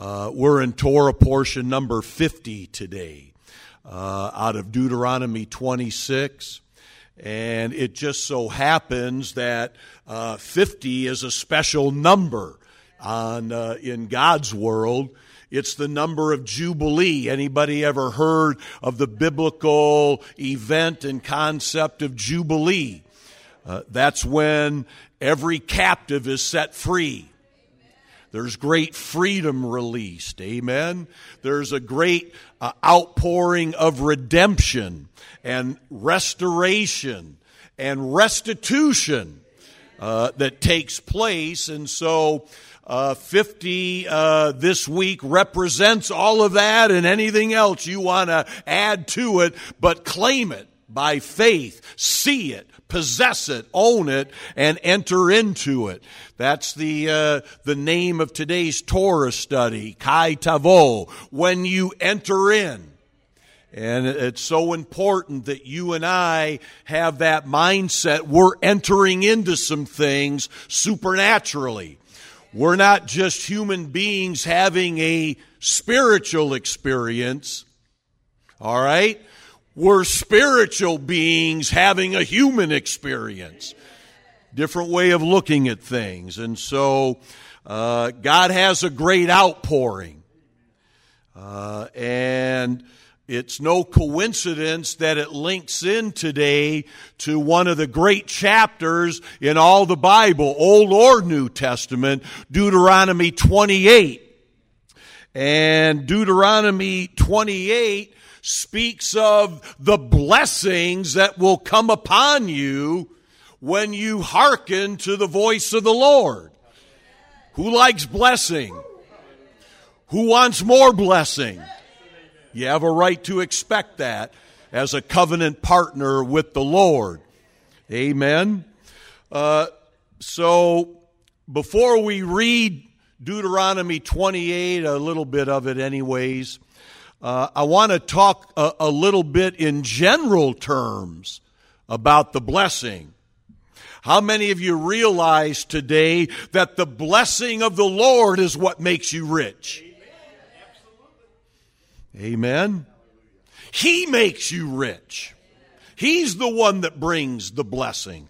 Uh, we're in Torah portion number 50 today uh, out of Deuteronomy 26. And it just so happens that uh, 50 is a special number on, uh, in God's world. It's the number of Jubilee. Anybody ever heard of the biblical event and concept of Jubilee? Uh, that's when every captive is set free. There's great freedom released. Amen. There's a great uh, outpouring of redemption and restoration and restitution uh, that takes place. And so, uh, 50 uh, this week represents all of that and anything else you want to add to it, but claim it by faith, see it, possess it, own it, and enter into it. That's the uh, the name of today's Torah study, Ki Tavo. When you enter in. And it's so important that you and I have that mindset. We're entering into some things supernaturally. We're not just human beings having a spiritual experience. All right? We're spiritual beings having a human experience. Different way of looking at things. And so, uh, God has a great outpouring. Uh, and it's no coincidence that it links in today to one of the great chapters in all the Bible, Old or New Testament, Deuteronomy 28. And Deuteronomy 28 speaks of the blessings that will come upon you when you hearken to the voice of the Lord. Who likes blessing? Who wants more blessing? You have a right to expect that as a covenant partner with the Lord. Amen. Uh, so before we read Deuteronomy 28, a little bit of it, anyways, uh, I want to talk a, a little bit in general terms about the blessing. How many of you realize today that the blessing of the Lord is what makes you rich? Amen. He makes you rich. He's the one that brings the blessing.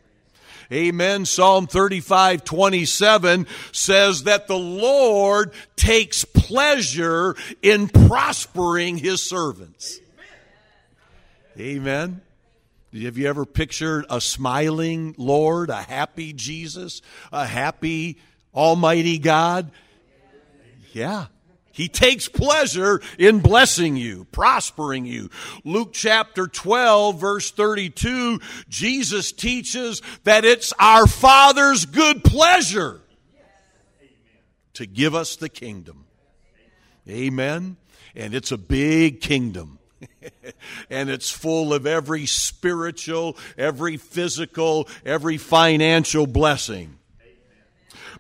Amen. Psalm 35, 27 says that the Lord takes pleasure in prospering his servants. Amen. Have you ever pictured a smiling Lord, a happy Jesus, a happy Almighty God? Yeah. He takes pleasure in blessing you, prospering you. Luke chapter 12 verse 32, Jesus teaches that it's our Father's good pleasure to give us the kingdom. Amen. And it's a big kingdom. and it's full of every spiritual, every physical, every financial blessing.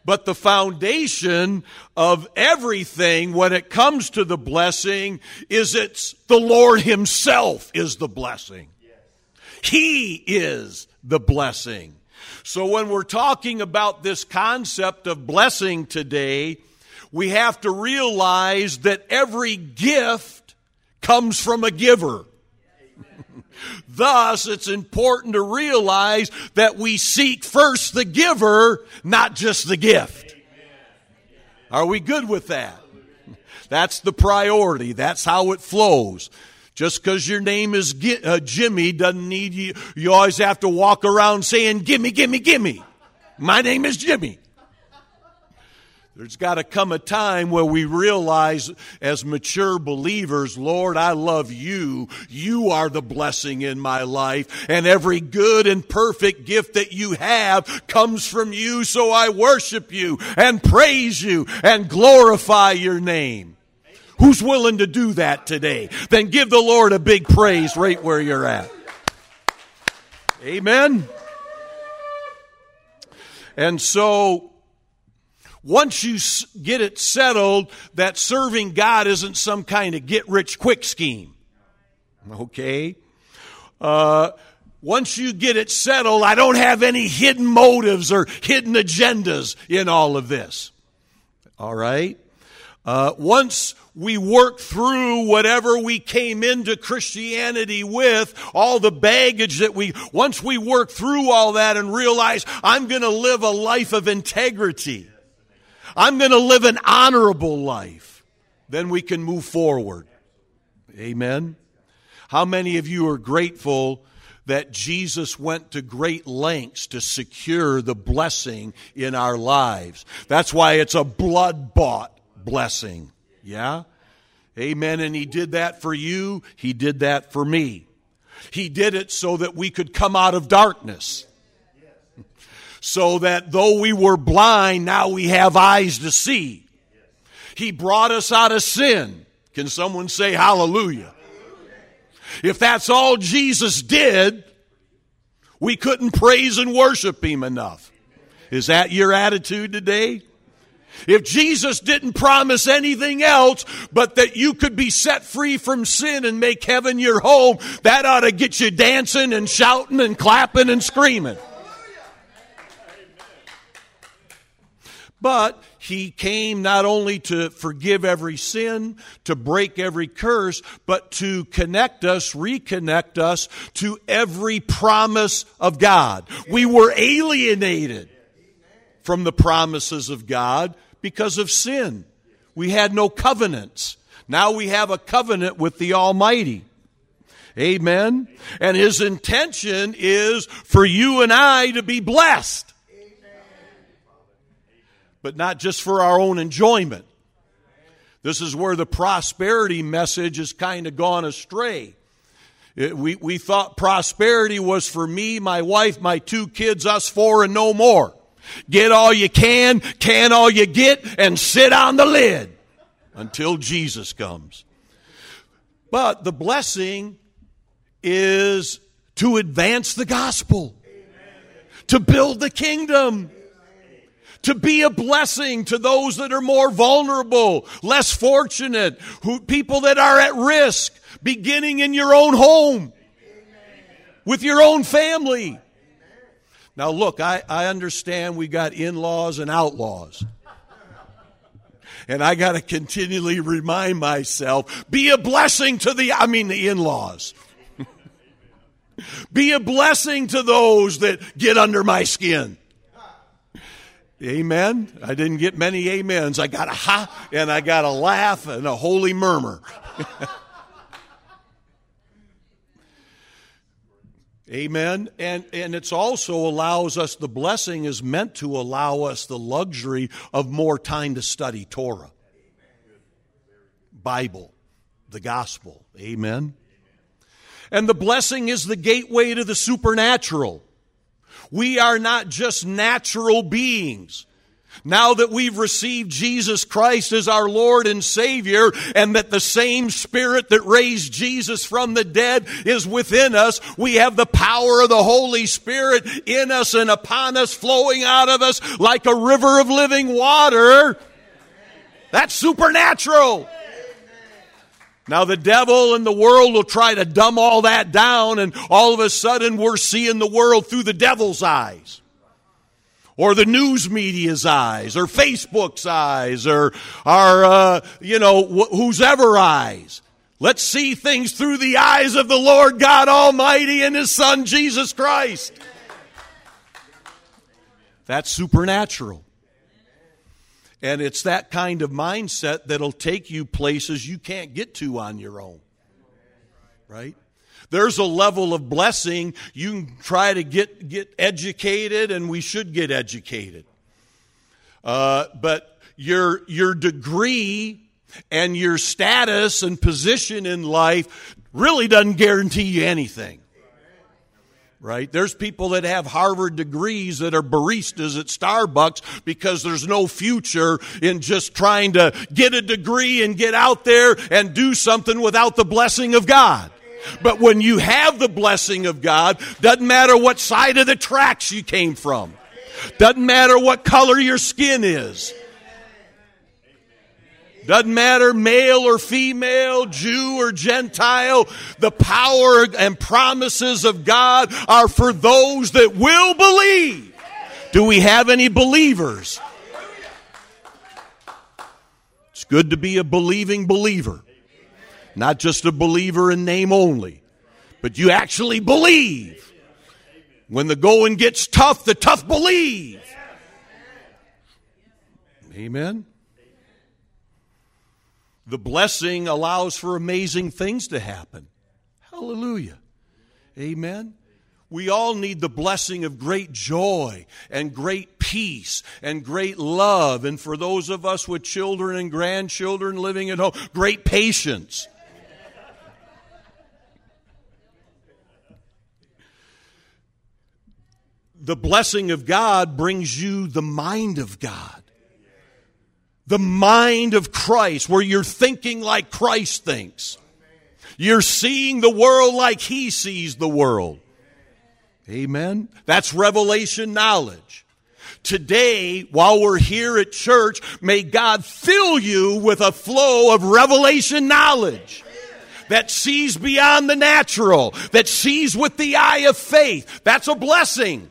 But the foundation of everything when it comes to the blessing is it's the Lord Himself is the blessing. He is the blessing. So when we're talking about this concept of blessing today, we have to realize that every gift comes from a giver. Thus, it's important to realize that we seek first the giver, not just the gift. Are we good with that? That's the priority. That's how it flows. Just because your name is uh, Jimmy doesn't need you. You always have to walk around saying, gimme, gimme, gimme. My name is Jimmy. There's got to come a time where we realize as mature believers, Lord, I love you. You are the blessing in my life. And every good and perfect gift that you have comes from you. So I worship you and praise you and glorify your name. Who's willing to do that today? Then give the Lord a big praise right where you're at. Amen. And so, once you get it settled that serving God isn't some kind of get rich quick scheme, okay? Uh, once you get it settled, I don't have any hidden motives or hidden agendas in all of this. All right? Uh, once we work through whatever we came into Christianity with, all the baggage that we, once we work through all that and realize I'm going to live a life of integrity, I'm going to live an honorable life, then we can move forward. Amen. How many of you are grateful that Jesus went to great lengths to secure the blessing in our lives? That's why it's a blood bought blessing. Yeah? Amen. And He did that for you. He did that for me. He did it so that we could come out of darkness. So that though we were blind, now we have eyes to see. He brought us out of sin. Can someone say hallelujah? If that's all Jesus did, we couldn't praise and worship Him enough. Is that your attitude today? If Jesus didn't promise anything else but that you could be set free from sin and make heaven your home, that ought to get you dancing and shouting and clapping and screaming. But he came not only to forgive every sin, to break every curse, but to connect us, reconnect us to every promise of God. We were alienated from the promises of God because of sin. We had no covenants. Now we have a covenant with the Almighty. Amen. And his intention is for you and I to be blessed. But not just for our own enjoyment. This is where the prosperity message has kind of gone astray. It, we, we thought prosperity was for me, my wife, my two kids, us four, and no more. Get all you can, can all you get, and sit on the lid until Jesus comes. But the blessing is to advance the gospel, to build the kingdom, to be a blessing to those that are more vulnerable, less fortunate, who, people that are at risk, beginning in your own home, with your own family. Now, look, I, I understand we got in laws and outlaws. And I got to continually remind myself be a blessing to the, I mean, the in laws. be a blessing to those that get under my skin. Amen. I didn't get many amens. I got a ha and I got a laugh and a holy murmur. Amen. And, and it's also allows us, the blessing is meant to allow us the luxury of more time to study Torah, Bible, the gospel. Amen. And the blessing is the gateway to the supernatural. We are not just natural beings. Now that we've received Jesus Christ as our Lord and Savior, and that the same Spirit that raised Jesus from the dead is within us, we have the power of the Holy Spirit in us and upon us, flowing out of us like a river of living water. That's supernatural. Now, the devil and the world will try to dumb all that down, and all of a sudden we're seeing the world through the devil's eyes or the news media's eyes, or Facebook's eyes, or our, uh, you know, wh- eyes. Let's see things through the eyes of the Lord God Almighty and His Son Jesus Christ. That's supernatural. And it's that kind of mindset that'll take you places you can't get to on your own. Right? There's a level of blessing. You can try to get, get educated, and we should get educated. Uh, but your, your degree and your status and position in life really doesn't guarantee you anything. Right? There's people that have Harvard degrees that are baristas at Starbucks because there's no future in just trying to get a degree and get out there and do something without the blessing of God. But when you have the blessing of God, doesn't matter what side of the tracks you came from. Doesn't matter what color your skin is. Doesn't matter male or female, Jew or Gentile. The power and promises of God are for those that will believe. Do we have any believers? It's good to be a believing believer. Not just a believer in name only, but you actually believe. When the going gets tough, the tough believe. Amen. The blessing allows for amazing things to happen. Hallelujah. Amen. We all need the blessing of great joy and great peace and great love. And for those of us with children and grandchildren living at home, great patience. the blessing of God brings you the mind of God. The mind of Christ, where you're thinking like Christ thinks. You're seeing the world like He sees the world. Amen. That's revelation knowledge. Today, while we're here at church, may God fill you with a flow of revelation knowledge that sees beyond the natural, that sees with the eye of faith. That's a blessing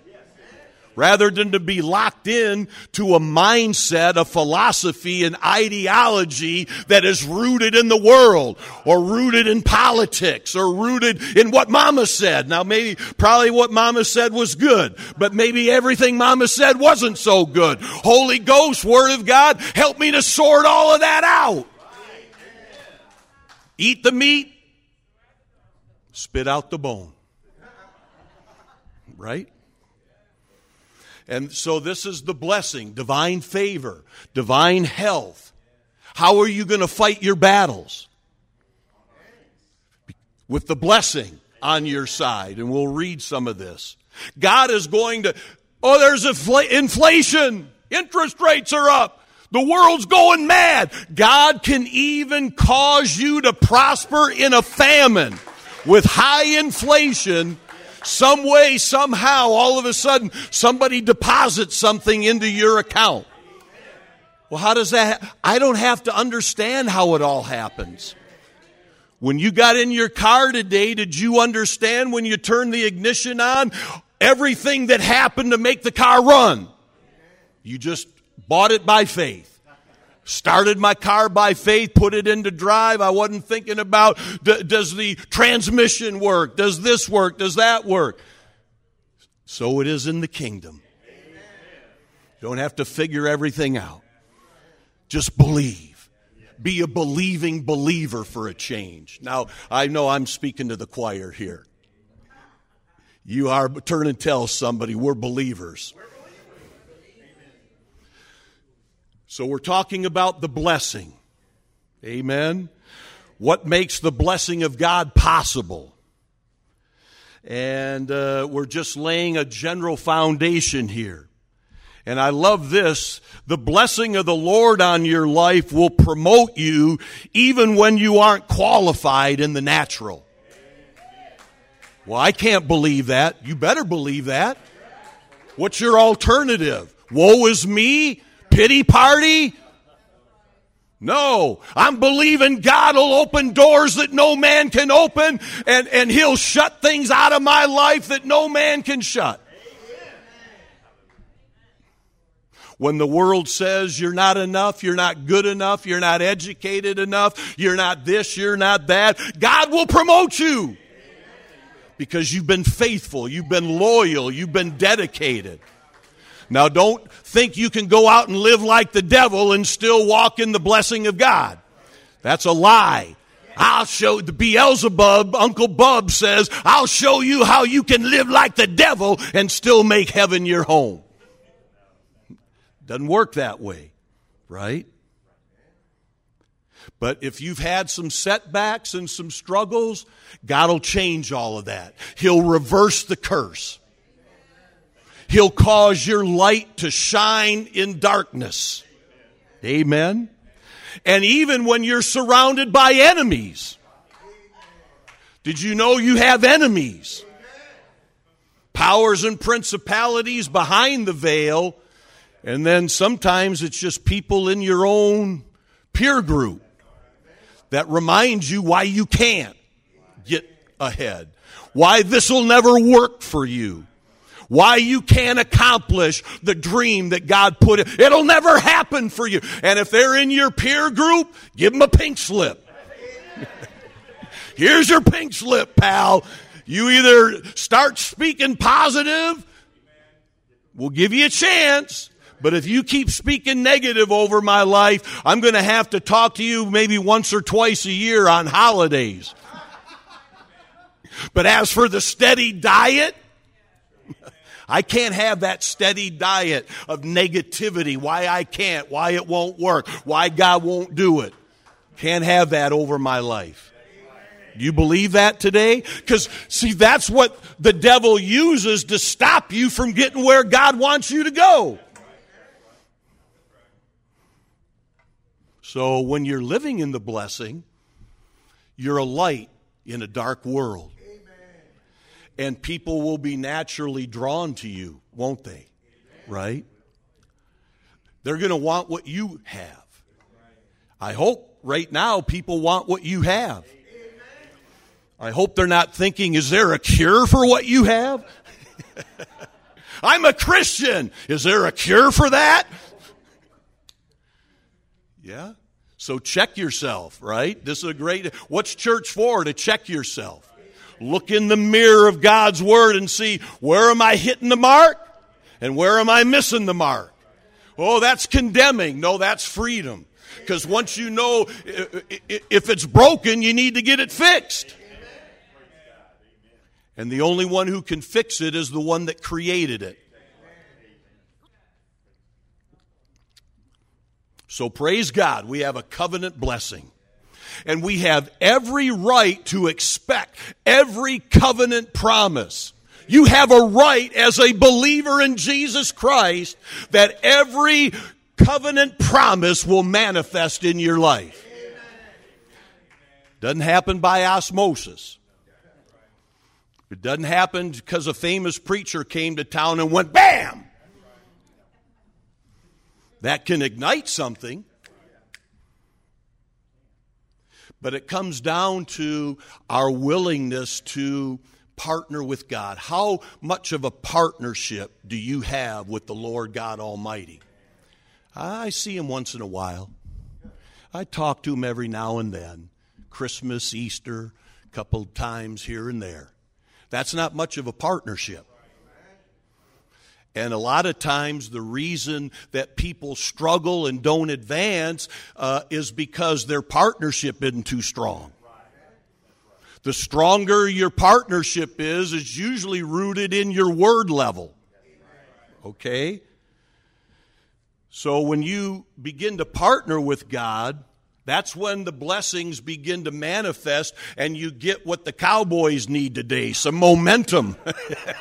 rather than to be locked in to a mindset, a philosophy, an ideology that is rooted in the world or rooted in politics or rooted in what mama said. Now maybe, probably what mama said was good, but maybe everything mama said wasn't so good. Holy Ghost, Word of God, help me to sort all of that out. Eat the meat, spit out the bone. Right? And so this is the blessing, divine favor, divine health. How are you going to fight your battles? With the blessing on your side. And we'll read some of this. God is going to, oh, there's inflation. Interest rates are up. The world's going mad. God can even cause you to prosper in a famine with high inflation some way, somehow, all of a sudden, somebody deposits something into your account. Well, how does that? I don't have to understand how it all happens. When you got in your car today, did you understand when you turned the ignition on everything that happened to make the car run? You just bought it by faith started my car by faith, put it into drive. I wasn't thinking about does the transmission work? Does this work? Does that work? So it is in the kingdom. You don't have to figure everything out. Just believe. Be a believing believer for a change. Now, I know I'm speaking to the choir here. You are, turn and tell somebody we're believers. So we're talking about the blessing. Amen. What makes the blessing of God possible? And uh, we're just laying a general foundation here. And I love this. The blessing of the Lord on your life will promote you even when you aren't qualified in the natural. Well, I can't believe that. You better believe that. What's your alternative? Woe is me pity party? No, I'm believing God will open doors that no man can open and, and He'll shut things out of my life that no man can shut. When the world says you're not enough, you're not good enough, you're not educated enough, you're not this, you're not that, God will promote you. Because you've been faithful, you've been loyal, you've been dedicated. Now, don't think you can go out and live like the devil and still walk in the blessing of God. That's a lie. I'll show the Beelzebub, Uncle Bub says, I'll show you how you can live like the devil and still make heaven your home. Doesn't work that way, right? But if you've had some setbacks and some struggles, God will change all of that. He'll reverse the curse. He'll cause your light to shine in darkness. Amen. And even when you're surrounded by enemies, did you know you have enemies? Powers and principalities behind the veil, and then sometimes it's just people in your own peer group that reminds you why you can't get ahead, why this will never work for you, why you can't accomplish the dream that God put in. It'll never happen for you. And if they're in your peer group, give them a pink slip. Here's your pink slip, pal. You either start speaking positive, we'll give you a chance, but if you keep speaking negative over my life, I'm going to have to talk to you maybe once or twice a year on holidays. But as for the steady diet, I can't have that steady diet of negativity. Why I can't, why it won't work, why God won't do it. Can't have that over my life. You believe that today? Because, see, that's what the devil uses to stop you from getting where God wants you to go. So when you're living in the blessing, you're a light in a dark world. And people will be naturally drawn to you, won't they? Right? They're going to want what you have. I hope right now people want what you have. I hope they're not thinking, is there a cure for what you have? I'm a Christian. Is there a cure for that? Yeah? So check yourself, right? This is a great, what's church for? To check yourself. Look in the mirror of God's Word and see where am I hitting the mark and where am I missing the mark? Oh, that's condemning. No, that's freedom. Because once you know if it's broken, you need to get it fixed. And the only one who can fix it is the one that created it. So praise God, we have a covenant blessing. And we have every right to expect every covenant promise. You have a right as a believer in Jesus Christ that every covenant promise will manifest in your life. Doesn't happen by osmosis. It doesn't happen because a famous preacher came to town and went BAM! That can ignite something. But it comes down to our willingness to partner with God. How much of a partnership do you have with the Lord God Almighty? I see him once in a while. I talk to him every now and then. Christmas, Easter, a couple times here and there. That's not much of a partnership. And a lot of times, the reason that people struggle and don't advance uh, is because their partnership isn't too strong. The stronger your partnership is, is usually rooted in your word level. Okay? So when you begin to partner with God, that's when the blessings begin to manifest and you get what the Cowboys need today some momentum.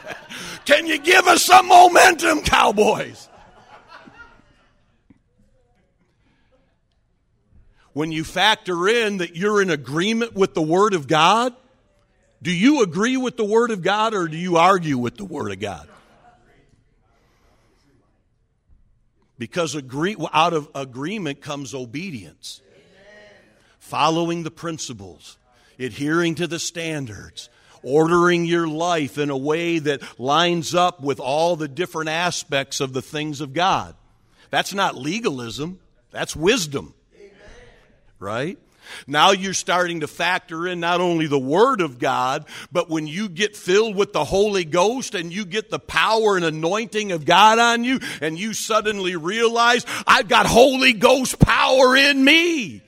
Can you give us some momentum, Cowboys? When you factor in that you're in agreement with the Word of God, do you agree with the Word of God or do you argue with the Word of God? Because agree, out of agreement comes obedience following the principles, adhering to the standards, ordering your life in a way that lines up with all the different aspects of the things of God. That's not legalism, that's wisdom. Right? Now you're starting to factor in not only the Word of God, but when you get filled with the Holy Ghost and you get the power and anointing of God on you, and you suddenly realize, I've got Holy Ghost power in me.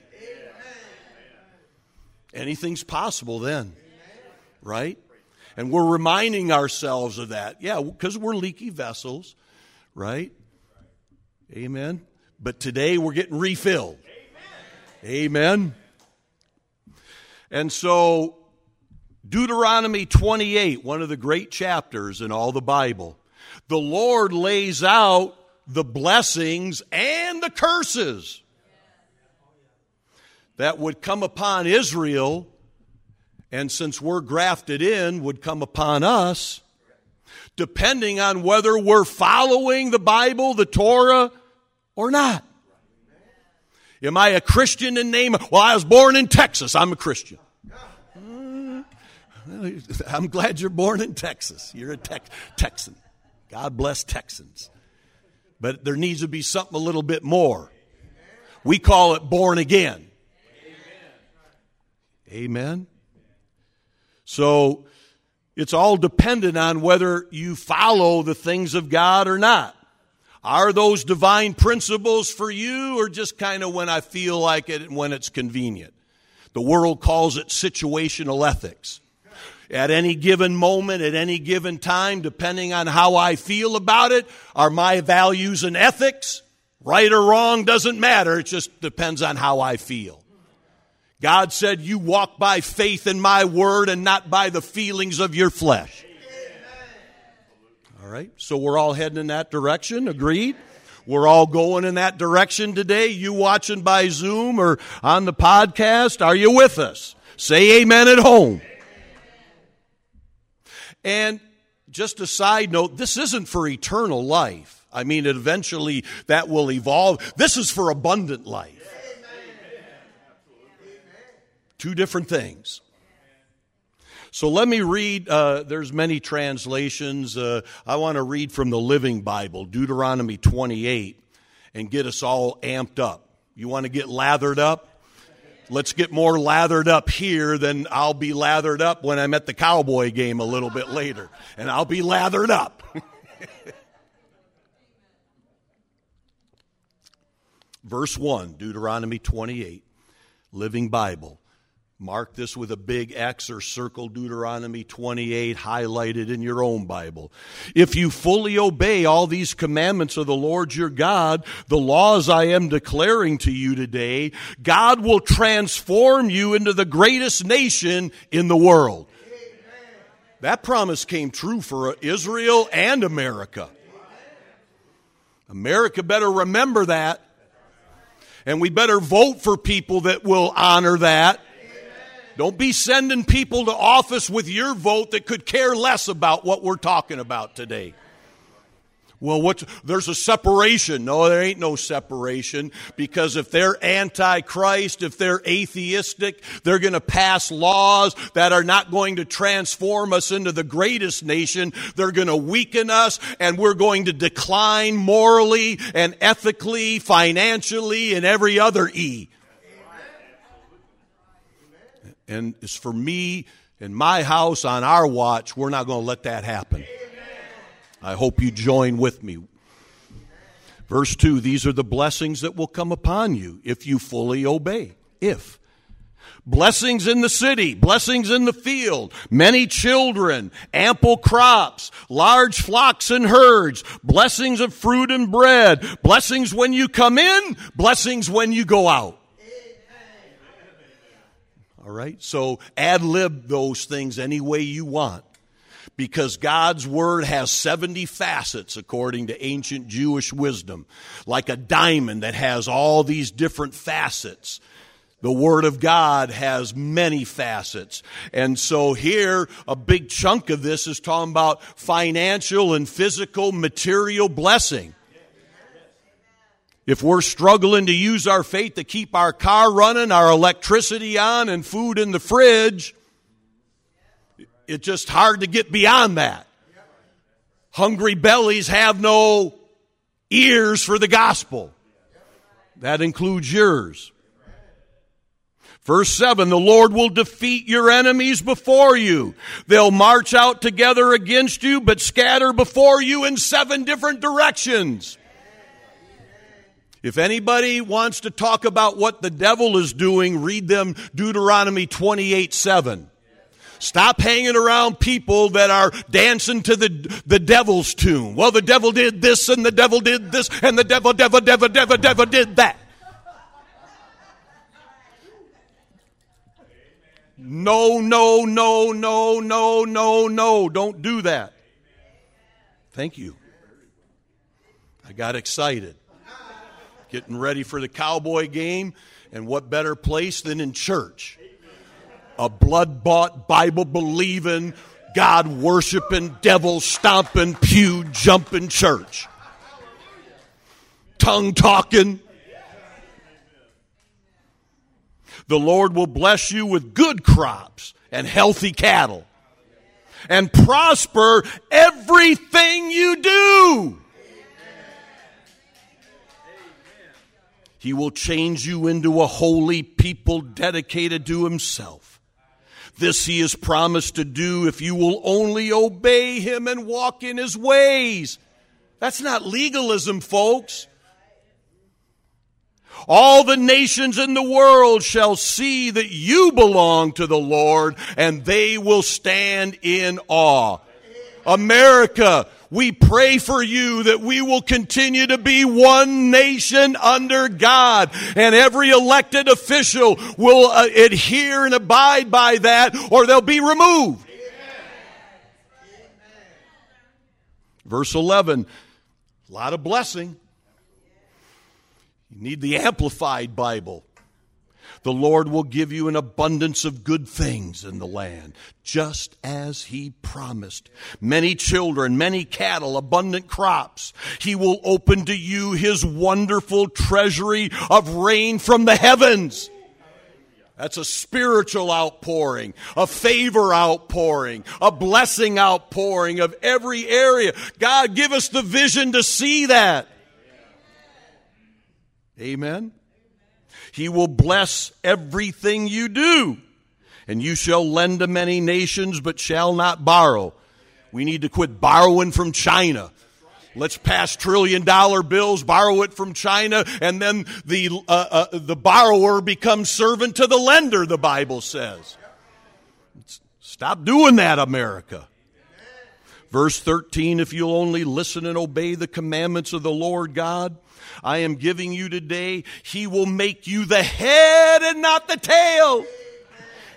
Anything's possible then, right? And we're reminding ourselves of that. Yeah, because we're leaky vessels, right? Amen. But today we're getting refilled. Amen. And so, Deuteronomy 28, one of the great chapters in all the Bible, the Lord lays out the blessings and the curses that would come upon Israel, and since we're grafted in, would come upon us, depending on whether we're following the Bible, the Torah, or not. Am I a Christian in name? Well, I was born in Texas. I'm a Christian. I'm glad you're born in Texas. You're a Tex- Texan. God bless Texans. But there needs to be something a little bit more. We call it born again. Amen. So it's all dependent on whether you follow the things of God or not. Are those divine principles for you or just kind of when I feel like it and when it's convenient? The world calls it situational ethics. At any given moment, at any given time, depending on how I feel about it, are my values and ethics right or wrong doesn't matter. It just depends on how I feel. God said, You walk by faith in my word and not by the feelings of your flesh. All right, so we're all heading in that direction. Agreed? We're all going in that direction today. You watching by Zoom or on the podcast, are you with us? Say amen at home. And just a side note, this isn't for eternal life. I mean, eventually that will evolve. This is for abundant life. Two different things. So let me read. Uh, there's many translations. Uh, I want to read from the Living Bible, Deuteronomy 28, and get us all amped up. You want to get lathered up? let's get more lathered up here than I'll be lathered up when I'm at the cowboy game a little bit later. And I'll be lathered up. Verse 1, Deuteronomy 28, Living Bible. Mark this with a big X or circle Deuteronomy 28 highlighted in your own Bible. If you fully obey all these commandments of the Lord your God, the laws I am declaring to you today, God will transform you into the greatest nation in the world. That promise came true for Israel and America. America better remember that. And we better vote for people that will honor that don't be sending people to office with your vote that could care less about what we're talking about today. Well, what's, there's a separation. No, there ain't no separation because if they're anti-Christ, if they're atheistic, they're going to pass laws that are not going to transform us into the greatest nation. They're going to weaken us and we're going to decline morally and ethically, financially, and every other E. And it's for me and my house on our watch, we're not going to let that happen. I hope you join with me. Verse 2 These are the blessings that will come upon you if you fully obey. If. Blessings in the city, blessings in the field, many children, ample crops, large flocks and herds, blessings of fruit and bread, blessings when you come in, blessings when you go out. All right? So ad lib those things any way you want. Because God's Word has 70 facets according to ancient Jewish wisdom, like a diamond that has all these different facets. The Word of God has many facets. And so here, a big chunk of this is talking about financial and physical material blessing. If we're struggling to use our faith to keep our car running, our electricity on, and food in the fridge, it's just hard to get beyond that. Hungry bellies have no ears for the gospel. That includes yours. Verse 7, the Lord will defeat your enemies before you. They'll march out together against you, but scatter before you in seven different directions. If anybody wants to talk about what the devil is doing, read them Deuteronomy 28 7. Stop hanging around people that are dancing to the, the devil's tune. Well, the devil did this and the devil did this and the devil, devil, devil, devil, devil did that. No, no, no, no, no, no, no. Don't do that. Thank you. I got excited. Getting ready for the cowboy game, and what better place than in church? A blood bought, Bible believing, God worshiping, devil stomping, pew jumping church. Tongue talking. The Lord will bless you with good crops and healthy cattle and prosper everything you do. He will change you into a holy people dedicated to Himself. This He has promised to do if you will only obey Him and walk in His ways. That's not legalism, folks. All the nations in the world shall see that you belong to the Lord, and they will stand in awe. America, we pray for you that we will continue to be one nation under God, and every elected official will uh, adhere and abide by that, or they'll be removed. Verse 11, a lot of blessing. You need the Amplified Bible. The Lord will give you an abundance of good things in the land, just as He promised. Many children, many cattle, abundant crops. He will open to you His wonderful treasury of rain from the heavens. That's a spiritual outpouring, a favor outpouring, a blessing outpouring of every area. God, give us the vision to see that. Amen. He will bless everything you do. And you shall lend to many nations, but shall not borrow. We need to quit borrowing from China. Let's pass trillion dollar bills, borrow it from China, and then the, uh, uh, the borrower becomes servant to the lender, the Bible says. Stop doing that, America. Verse 13 If you'll only listen and obey the commandments of the Lord God, I am giving you today, He will make you the head and not the tail.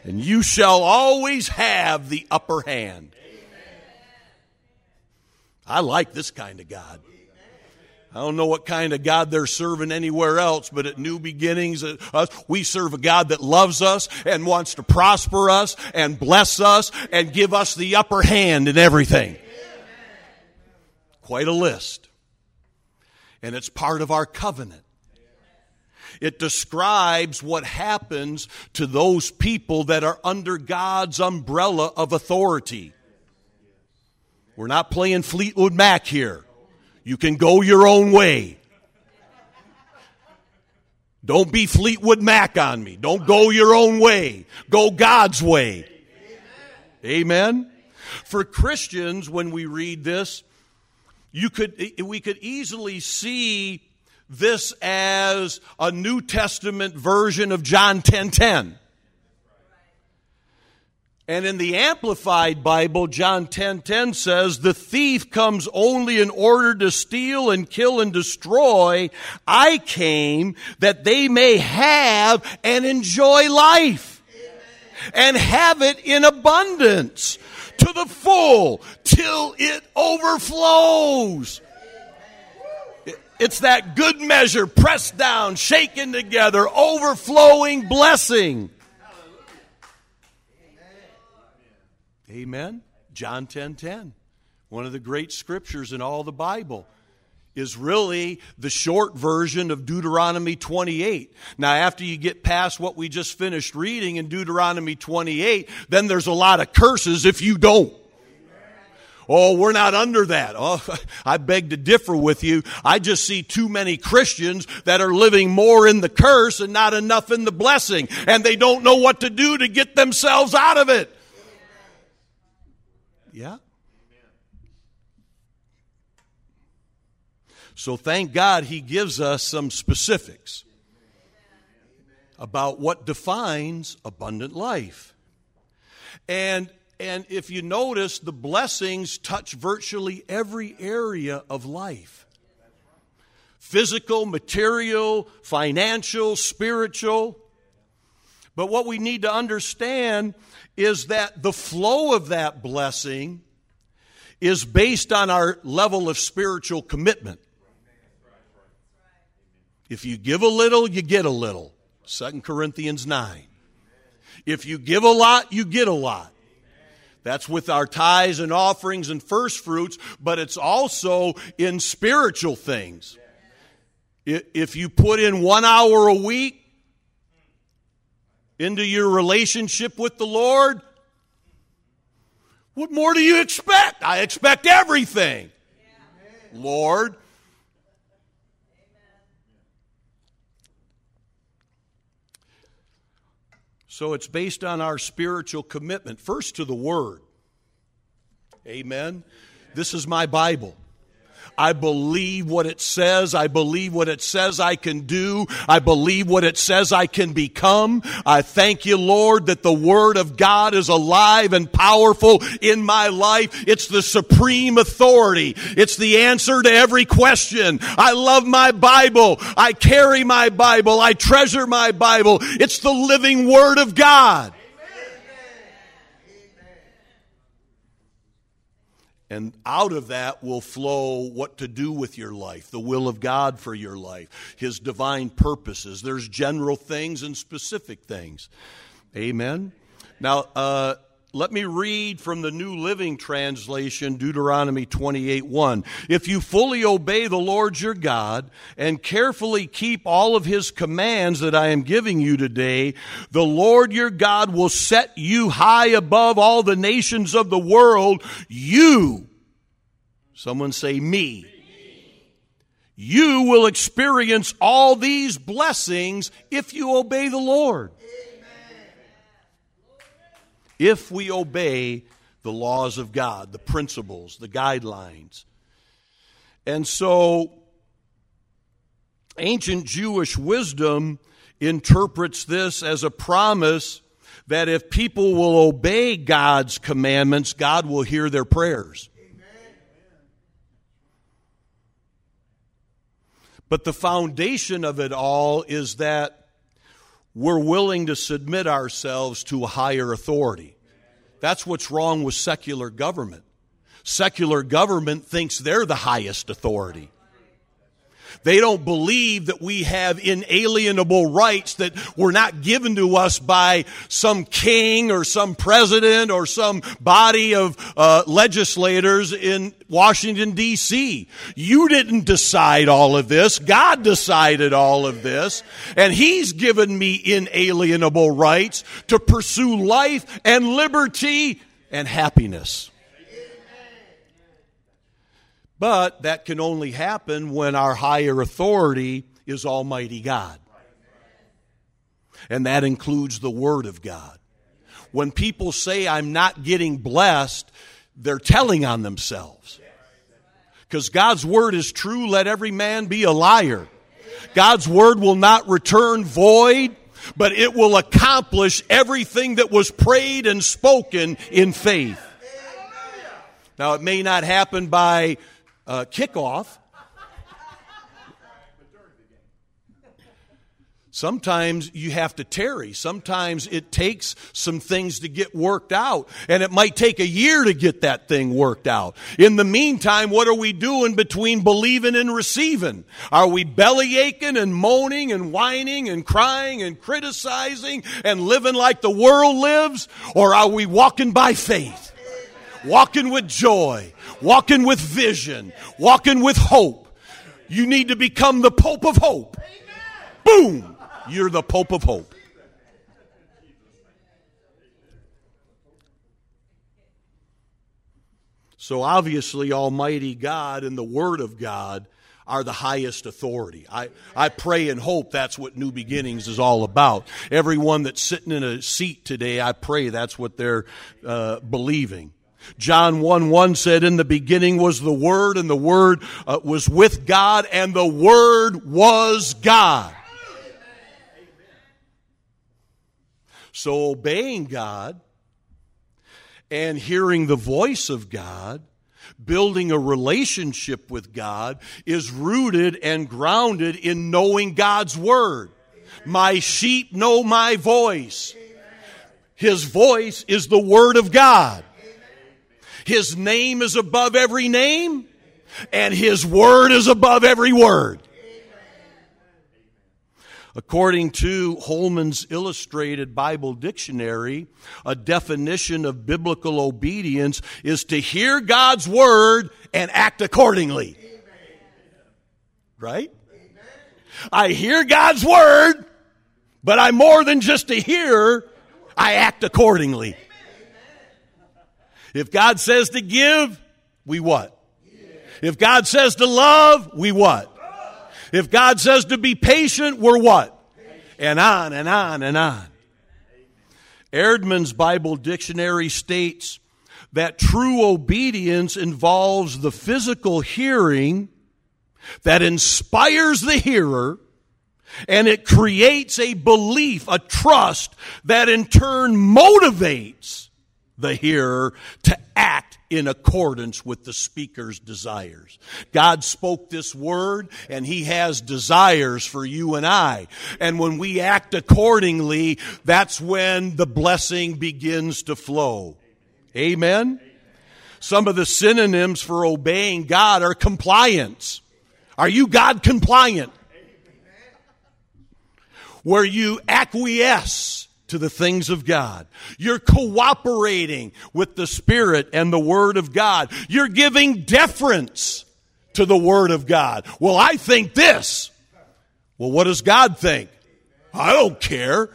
And you shall always have the upper hand. I like this kind of God. I don't know what kind of God they're serving anywhere else, but at New Beginnings, uh, we serve a God that loves us and wants to prosper us and bless us and give us the upper hand in everything. Quite a list and it's part of our covenant. It describes what happens to those people that are under God's umbrella of authority. We're not playing Fleetwood Mac here. You can go your own way. Don't be Fleetwood Mac on me. Don't go your own way. Go God's way. Amen. For Christians, when we read this, you could, we could easily see this as a New Testament version of John 10 10. And in the Amplified Bible, John 10 10 says, The thief comes only in order to steal and kill and destroy. I came that they may have and enjoy life and have it in abundance to the full till it overflows. It's that good measure, pressed down, shaken together, overflowing blessing. Amen. John 10 10. One of the great scriptures in all the Bible is really the short version of Deuteronomy 28. Now, after you get past what we just finished reading in Deuteronomy 28, then there's a lot of curses if you don't. Oh, we're not under that. Oh, I beg to differ with you. I just see too many Christians that are living more in the curse and not enough in the blessing, and they don't know what to do to get themselves out of it. Yeah? So thank God he gives us some specifics about what defines abundant life. And and if you notice the blessings touch virtually every area of life. Physical, material, financial, spiritual. But what we need to understand is that the flow of that blessing is based on our level of spiritual commitment. If you give a little, you get a little. 2 Corinthians 9. If you give a lot, you get a lot. That's with our tithes and offerings and first fruits, but it's also in spiritual things. If you put in one hour a week into your relationship with the Lord, what more do you expect? I expect everything. Lord, So it's based on our spiritual commitment, first to the Word. Amen. This is my Bible. I believe what it says. I believe what it says I can do. I believe what it says I can become. I thank you, Lord, that the Word of God is alive and powerful in my life. It's the supreme authority. It's the answer to every question. I love my Bible. I carry my Bible. I treasure my Bible. It's the living Word of God. And out of that will flow what to do with your life, the will of God for your life, His divine purposes. There's general things and specific things. Amen. Now, uh, let me read from the New Living Translation, Deuteronomy 28 1. If you fully obey the Lord your God and carefully keep all of his commands that I am giving you today, the Lord your God will set you high above all the nations of the world. You, someone say me. You will experience all these blessings if you obey the Lord if we obey the laws of God, the principles, the guidelines. And so, ancient Jewish wisdom interprets this as a promise that if people will obey God's commandments, God will hear their prayers. But the foundation of it all is that we're willing to submit ourselves to a higher authority. That's what's wrong with secular government. Secular government thinks they're the highest authority. They don't believe that we have inalienable rights that were not given to us by some king or some president or some body of uh, legislators in Washington, D.C. You didn't decide all of this. God decided all of this. And He's given me inalienable rights to pursue life and liberty and happiness. But that can only happen when our higher authority is Almighty God. And that includes the Word of God. When people say, I'm not getting blessed, they're telling on themselves. Because God's Word is true, let every man be a liar. God's Word will not return void, but it will accomplish everything that was prayed and spoken in faith. Now, it may not happen by uh, kickoff. Sometimes you have to tarry. Sometimes it takes some things to get worked out. And it might take a year to get that thing worked out. In the meantime, what are we doing between believing and receiving? Are we belly aching and moaning and whining and crying and criticizing and living like the world lives? Or are we walking by faith? Walking with joy walking with vision, walking with hope. You need to become the Pope of Hope. Boom! You're the Pope of Hope. So obviously, Almighty God and the Word of God are the highest authority. I, I pray and hope that's what New Beginnings is all about. Everyone that's sitting in a seat today, I pray that's what they're uh, believing. John 1 1 said, In the beginning was the Word, and the Word uh, was with God, and the Word was God. So obeying God and hearing the voice of God, building a relationship with God, is rooted and grounded in knowing God's Word. My sheep know my voice. His voice is the Word of God. His name is above every name, and His Word is above every word. According to Holman's Illustrated Bible Dictionary, a definition of biblical obedience is to hear God's Word and act accordingly. Right? I hear God's Word, but I'm more than just a hearer, I act accordingly. If God says to give, we what? If God says to love, we what? If God says to be patient, we're what? And on and on and on. Eerdmans Bible Dictionary states that true obedience involves the physical hearing that inspires the hearer and it creates a belief, a trust that in turn motivates the hearer to act in accordance with the speaker's desires. God spoke this word and he has desires for you and I. And when we act accordingly, that's when the blessing begins to flow. Amen? Some of the synonyms for obeying God are compliance. Are you God compliant? Where you acquiesce to the things of God. You're cooperating with the Spirit and the Word of God. You're giving deference to the Word of God. Well, I think this. Well, what does God think? I don't care.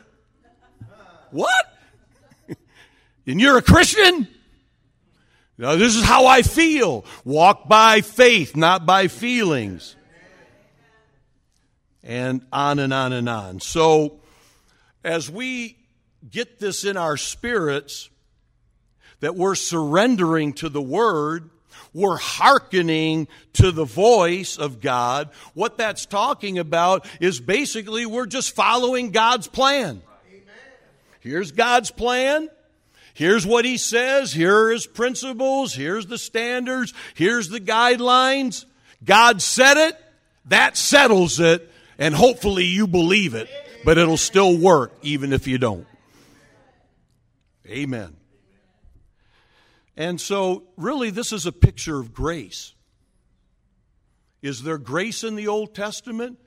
What? and you're a Christian? Now, this is how I feel. Walk by faith, not by feelings. And on and on and on. So, as we get this in our spirits that we're surrendering to the Word, we're hearkening to the voice of God. What that's talking about is basically we're just following God's plan. Here's God's plan. Here's what He says. Here are His principles. Here's the standards. Here's the guidelines. God said it. That settles it. And hopefully you believe it, but it'll still work even if you don't. Amen. And so, really, this is a picture of grace. Is there grace in the Old Testament?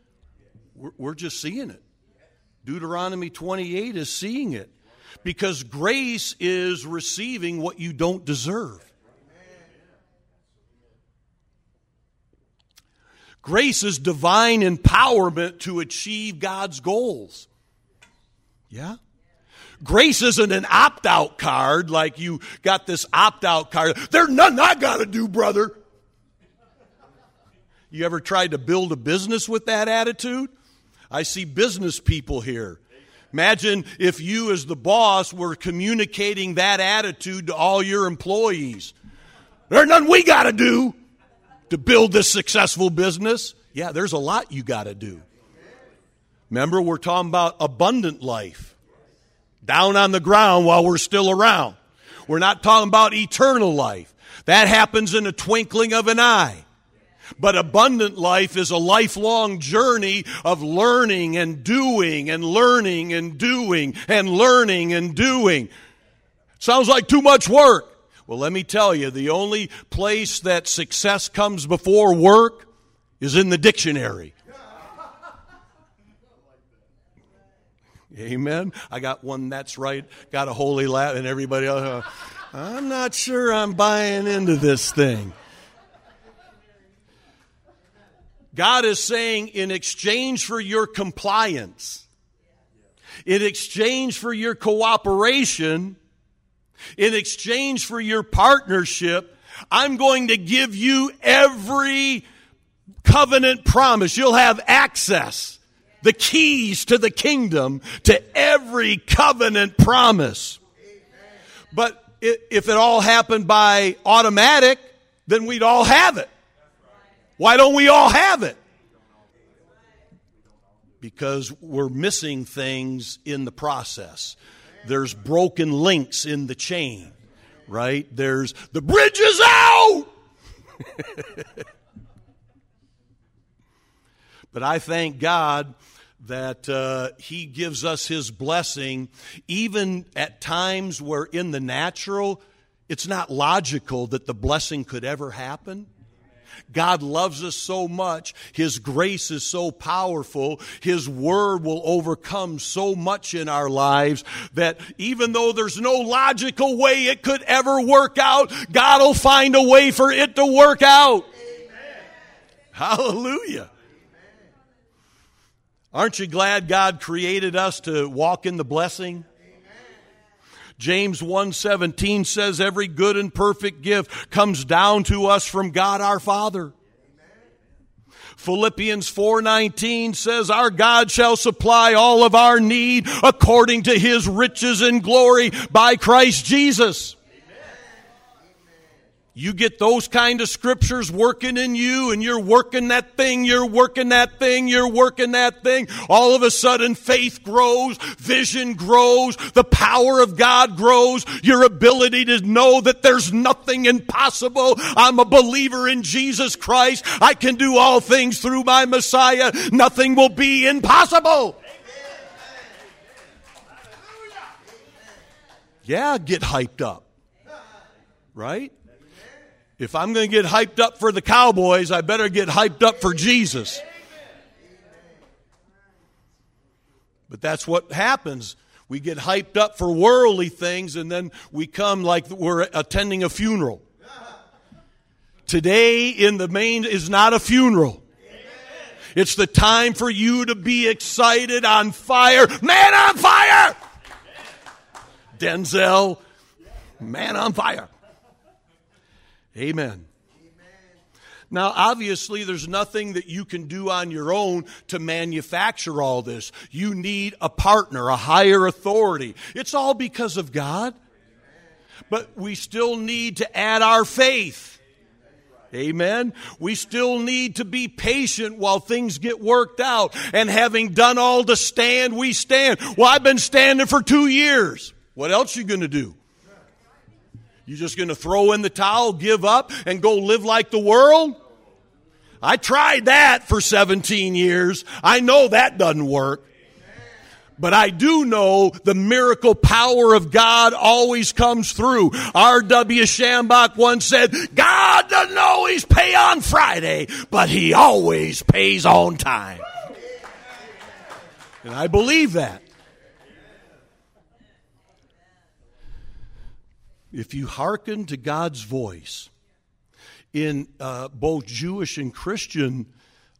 We're, just seeing it. Deuteronomy 28 is seeing it. Because grace is receiving what you don't deserve. Grace is divine empowerment to achieve God's goals. Yeah? Grace isn't an opt out card like you got this opt out card. There's nothing I got to do, brother. You ever tried to build a business with that attitude? I see business people here. Imagine if you, as the boss, were communicating that attitude to all your employees. There's nothing we got to do to build this successful business. Yeah, there's a lot you got to do. Remember, we're talking about abundant life down on the ground while we're still around. We're not talking about eternal life. That happens in a twinkling of an eye. But abundant life is a lifelong journey of learning and doing and learning and doing and learning and doing. Sounds like too much work. Well, let me tell you, the only place that success comes before work is in the dictionary. Amen. I got one that's right, got a holy laugh, and everybody else, uh, I'm not sure I'm buying into this thing. God is saying, in exchange for your compliance, in exchange for your cooperation, in exchange for your partnership, I'm going to give you every covenant promise. You'll have access the keys to the kingdom, to every covenant promise. But if it all happened by automatic, then we'd all have it. Why don't we all have it? Because we're missing things in the process. There's broken links in the chain, right? There's the bridge is out! but I thank God that uh, He gives us His blessing, even at times where in the natural, it's not logical that the blessing could ever happen. God loves us so much. His grace is so powerful. His word will overcome so much in our lives that even though there's no logical way it could ever work out, God will find a way for it to work out. Amen. Hallelujah. Aren't you glad God created us to walk in the blessing? James 1:17 says every good and perfect gift comes down to us from God our Father. Philippians 4:19 says our God shall supply all of our need according to his riches and glory by Christ Jesus. You get those kind of scriptures working in you and you're working that thing, you're working that thing, you're working that thing. All of a sudden faith grows, vision grows, the power of God grows, your ability to know that there's nothing impossible. I'm a believer in Jesus Christ. I can do all things through my Messiah. Nothing will be impossible. Yeah, get hyped up. Right? If I'm going to get hyped up for the Cowboys, I better get hyped up for Jesus. But that's what happens. We get hyped up for worldly things and then we come like we're attending a funeral. Today in the main is not a funeral. It's the time for you to be excited, on fire. Man on fire! Denzel, man on fire. Amen. Now, obviously, there's nothing that you can do on your own to manufacture all this. You need a partner, a higher authority. It's all because of God. But we still need to add our faith. Amen. We still need to be patient while things get worked out. And having done all to stand, we stand. Well, I've been standing for two years. What else you going to do? You just going to throw in the towel, give up, and go live like the world? I tried that for 17 years. I know that doesn't work. But I do know the miracle power of God always comes through. R.W. Schambach once said, God doesn't always pay on Friday, but he always pays on time. And I believe that. If you hearken to God's voice in uh, both Jewish and Christian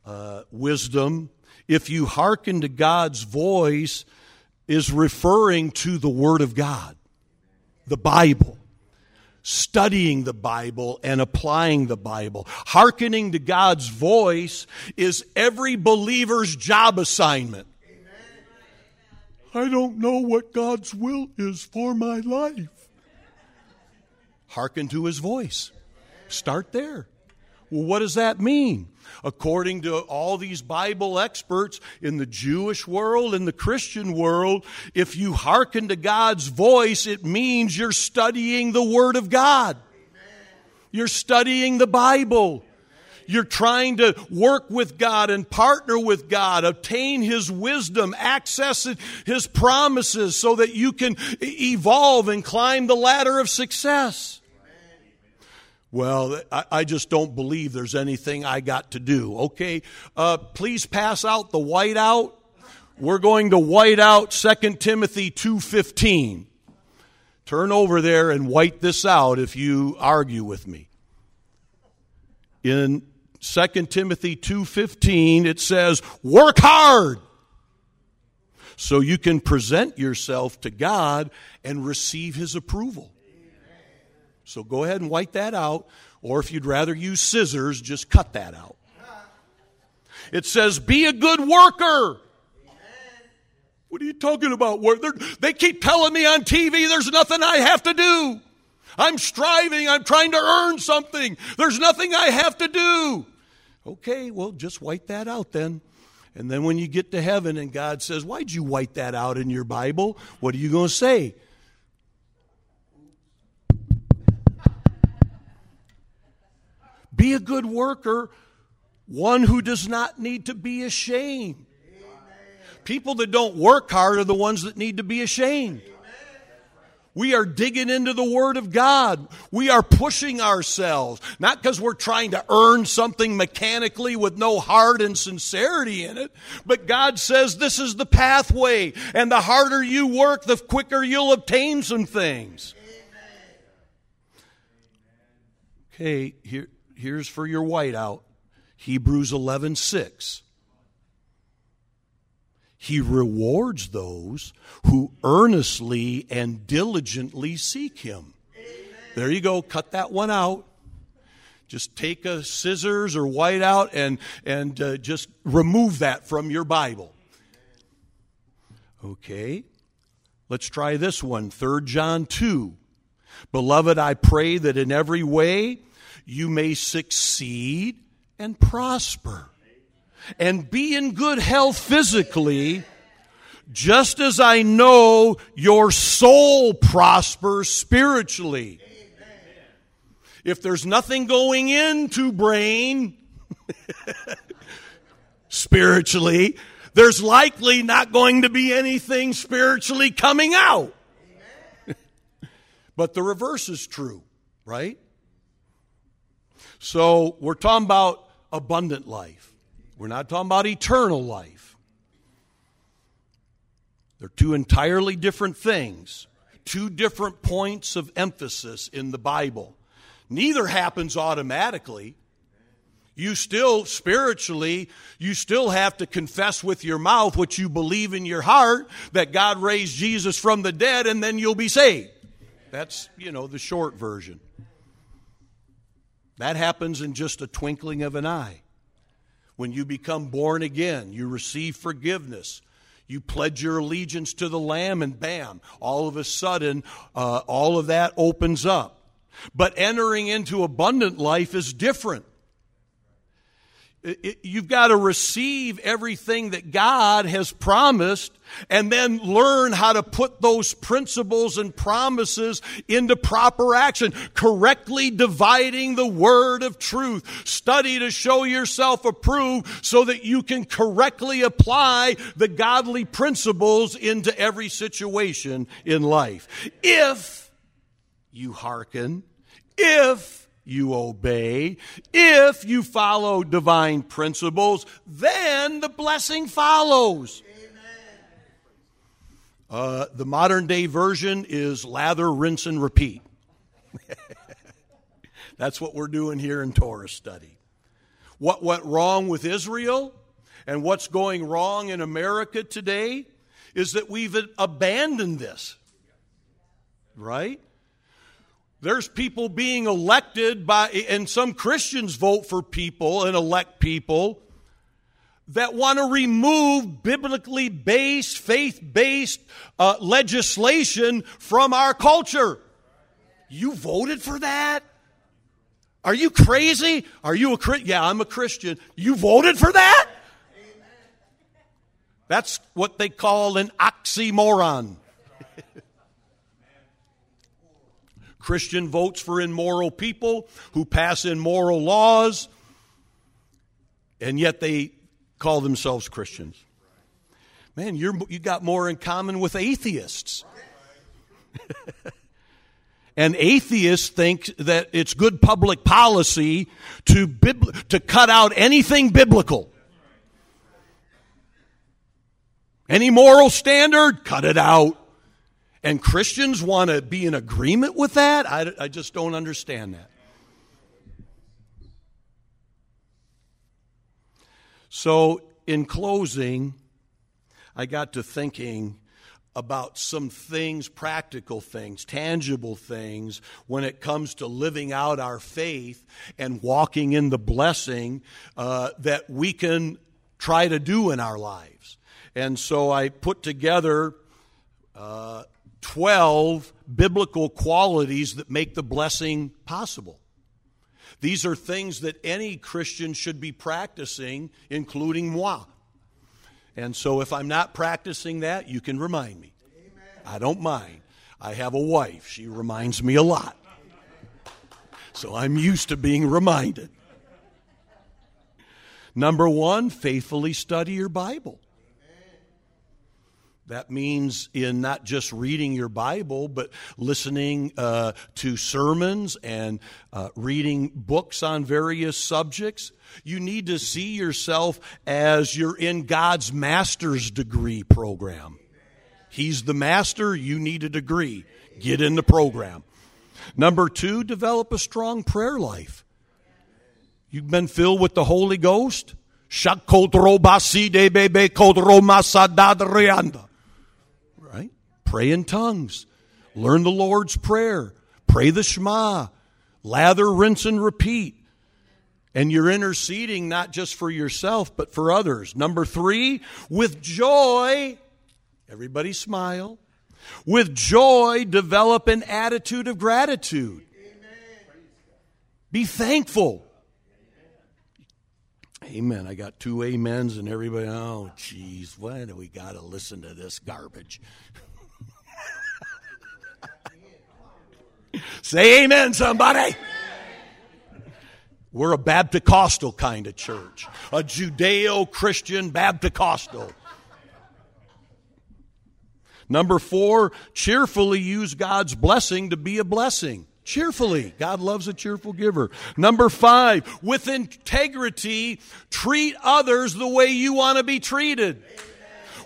uh, wisdom, if you hearken to God's voice, is referring to the Word of God, the Bible. Studying the Bible and applying the Bible. Hearkening to God's voice is every believer's job assignment. I don't know what God's will is for my life hearken to his voice. Start there. Well, what does that mean? According to all these Bible experts in the Jewish world and the Christian world, if you hearken to God's voice, it means you're studying the Word of God. You're studying the Bible. You're trying to work with God and partner with God, obtain His wisdom, access His promises so that you can evolve and climb the ladder of success. Well, I, I, just don't believe there's anything I got to do. Okay, uh, please pass out the whiteout. We're going to white out 2 Timothy 2.15. Turn over there and white this out if you argue with me. In 2 Timothy 2.15, it says, work hard so you can present yourself to God and receive His approval. So go ahead and wipe that out. Or if you'd rather use scissors, just cut that out. It says, be a good worker. What are you talking about? They're, they keep telling me on TV there's nothing I have to do. I'm striving. I'm trying to earn something. There's nothing I have to do. Okay, well, just wipe that out then. And then when you get to heaven and God says, Why'd you wipe that out in your Bible? What are you going to say? Be a good worker, one who does not need to be ashamed. People that don't work hard are the ones that need to be ashamed. We are digging into the Word of God. We are pushing ourselves, not because we're trying to earn something mechanically with no heart and sincerity in it, but God says this is the pathway, and the harder you work, the quicker you'll obtain some things. Okay, here, here's for your whiteout Hebrews 11 6. He rewards those who earnestly and diligently seek Him. There you go. Cut that one out. Just take a scissors or whiteout and, and uh, just remove that from your Bible. Okay. Let's try this one. 3 John 2. Beloved, I pray that in every way you may succeed and prosper and be in good health physically, just as I know your soul prospers spiritually. If there's nothing going into brain spiritually, there's likely not going to be anything spiritually coming out. but the reverse is true, right? So we're talking about abundant life. We're not talking about eternal life. They're two entirely different things, two different points of emphasis in the Bible. Neither happens automatically. You still, spiritually, you still have to confess with your mouth what you believe in your heart that God raised Jesus from the dead, and then you'll be saved. That's, you know, the short version. That happens in just a twinkling of an eye. When you become born again, you receive forgiveness. You pledge your allegiance to the Lamb, and bam, all of a sudden, uh, all of that opens up. But entering into abundant life is different you've got to receive everything that God has promised and then learn how to put those principles and promises into proper action, correctly dividing the word of truth. Study to show yourself approved so that you can correctly apply the godly principles into every situation in life. If you hearken, if you obey, if you follow divine principles, then the blessing follows. Uh, the modern day version is lather, rinse, and repeat. That's what we're doing here in Torah study. What went wrong with Israel and what's going wrong in America today is that we've abandoned this. Right? There's people being elected by, and some Christians vote for people and elect people that want to remove biblically based, faith based uh, legislation from our culture. You voted for that? Are you crazy? Are you a Christian? Yeah, I'm a Christian. You voted for that? That's what they call an oxymoron. Christian votes for immoral people who pass immoral laws, and yet they call themselves Christians. Man, you're, you got more in common with atheists. and atheists think that it's good public policy to, bibl- to cut out anything biblical. Any moral standard, cut it out. And Christians want to be in agreement with that? I, I just don't understand that. So, in closing, I got to thinking about some things, practical things, tangible things, when it comes to living out our faith and walking in the blessing uh, that we can try to do in our lives. And so I put together uh, 12 biblical qualities that make the blessing possible. These are things that any Christian should be practicing, including moi. And so if I'm not practicing that, you can remind me. Amen. I don't mind. I have a wife, she reminds me a lot. So I'm used to being reminded. Number one, faithfully study your Bible. That means in not just reading your Bible, but listening uh, to sermons and uh, reading books on various subjects. You need to see yourself as you're in God's master's degree program. He's the master, you need a degree. Get in the program. Number two, develop a strong prayer life. You've been filled with the Holy Ghost. Right? Pray in tongues. Learn the Lord's Prayer. Pray the Shema. Lather, rinse, and repeat. And you're interceding not just for yourself, but for others. Number three, with joy, everybody smile. With joy, develop an attitude of gratitude. Be thankful. Amen. I got two amens, and everybody, oh, geez, why do we got to listen to this garbage? Say amen, somebody. We're a Baptist kind of church, a Judeo Christian Baptist. Number four, cheerfully use God's blessing to be a blessing. Cheerfully. God loves a cheerful giver. Number five, with integrity, treat others the way you want to be treated.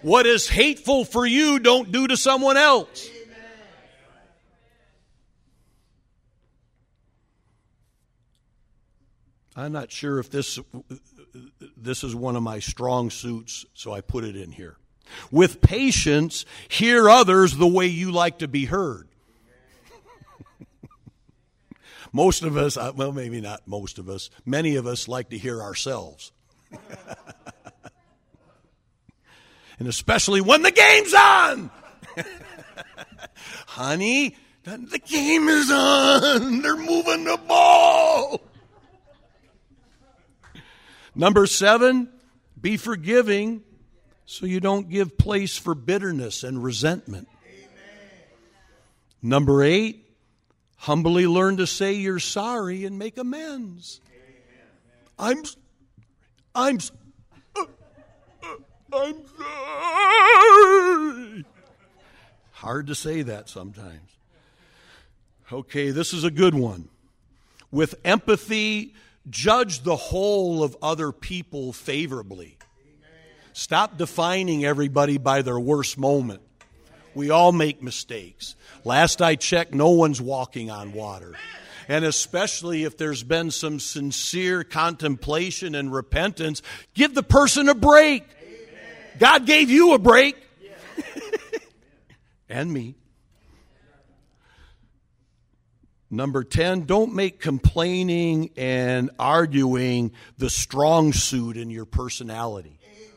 What is hateful for you, don't do to someone else. I'm not sure if this this is one of my strong suits, so I put it in here. With patience, hear others the way you like to be heard. most of us, uh, well, maybe not most of us, many of us like to hear ourselves. and especially when the game's on. Honey, the game is on. They're moving the ball. Number seven, be forgiving so you don't give place for bitterness and resentment. Number eight, humbly learn to say you're sorry and make amends. I'm, I'm, uh, uh, I'm sorry. Hard to say that sometimes. Okay, this is a good one. With empathy, judge the whole of other people favorably. Stop defining everybody by their worst moment. We all make mistakes. Last I checked, no one's walking on water. And especially if there's been some sincere contemplation and repentance, give the person a break. God gave you a break. and me. Number 10, don't make complaining and arguing the strong suit in your personality. Amen.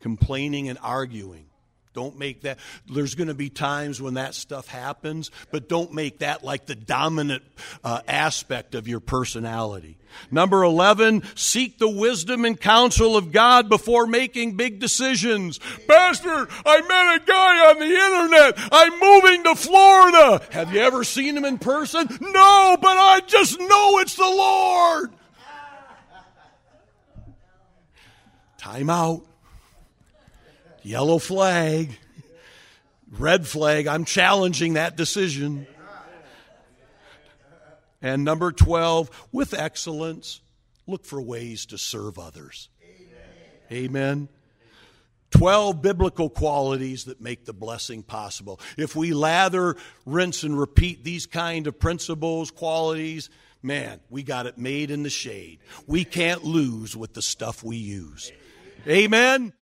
Complaining and arguing. Don't make that. There's going to be times when that stuff happens, but don't make that like the dominant uh, aspect of your personality. Number 11, seek the wisdom and counsel of God before making big decisions. Pastor, I met a guy on the internet. I'm moving to Florida. Have you ever seen him in person? No, but I just know it's the Lord. Time out. Yellow flag. Red flag. I'm challenging that decision. And number 12, with excellence, look for ways to serve others. Amen. Amen. 12 biblical qualities that make the blessing possible. If we lather, rinse, and repeat these kind of principles, qualities, man, we got it made in the shade. We can't lose with the stuff we use. Amen.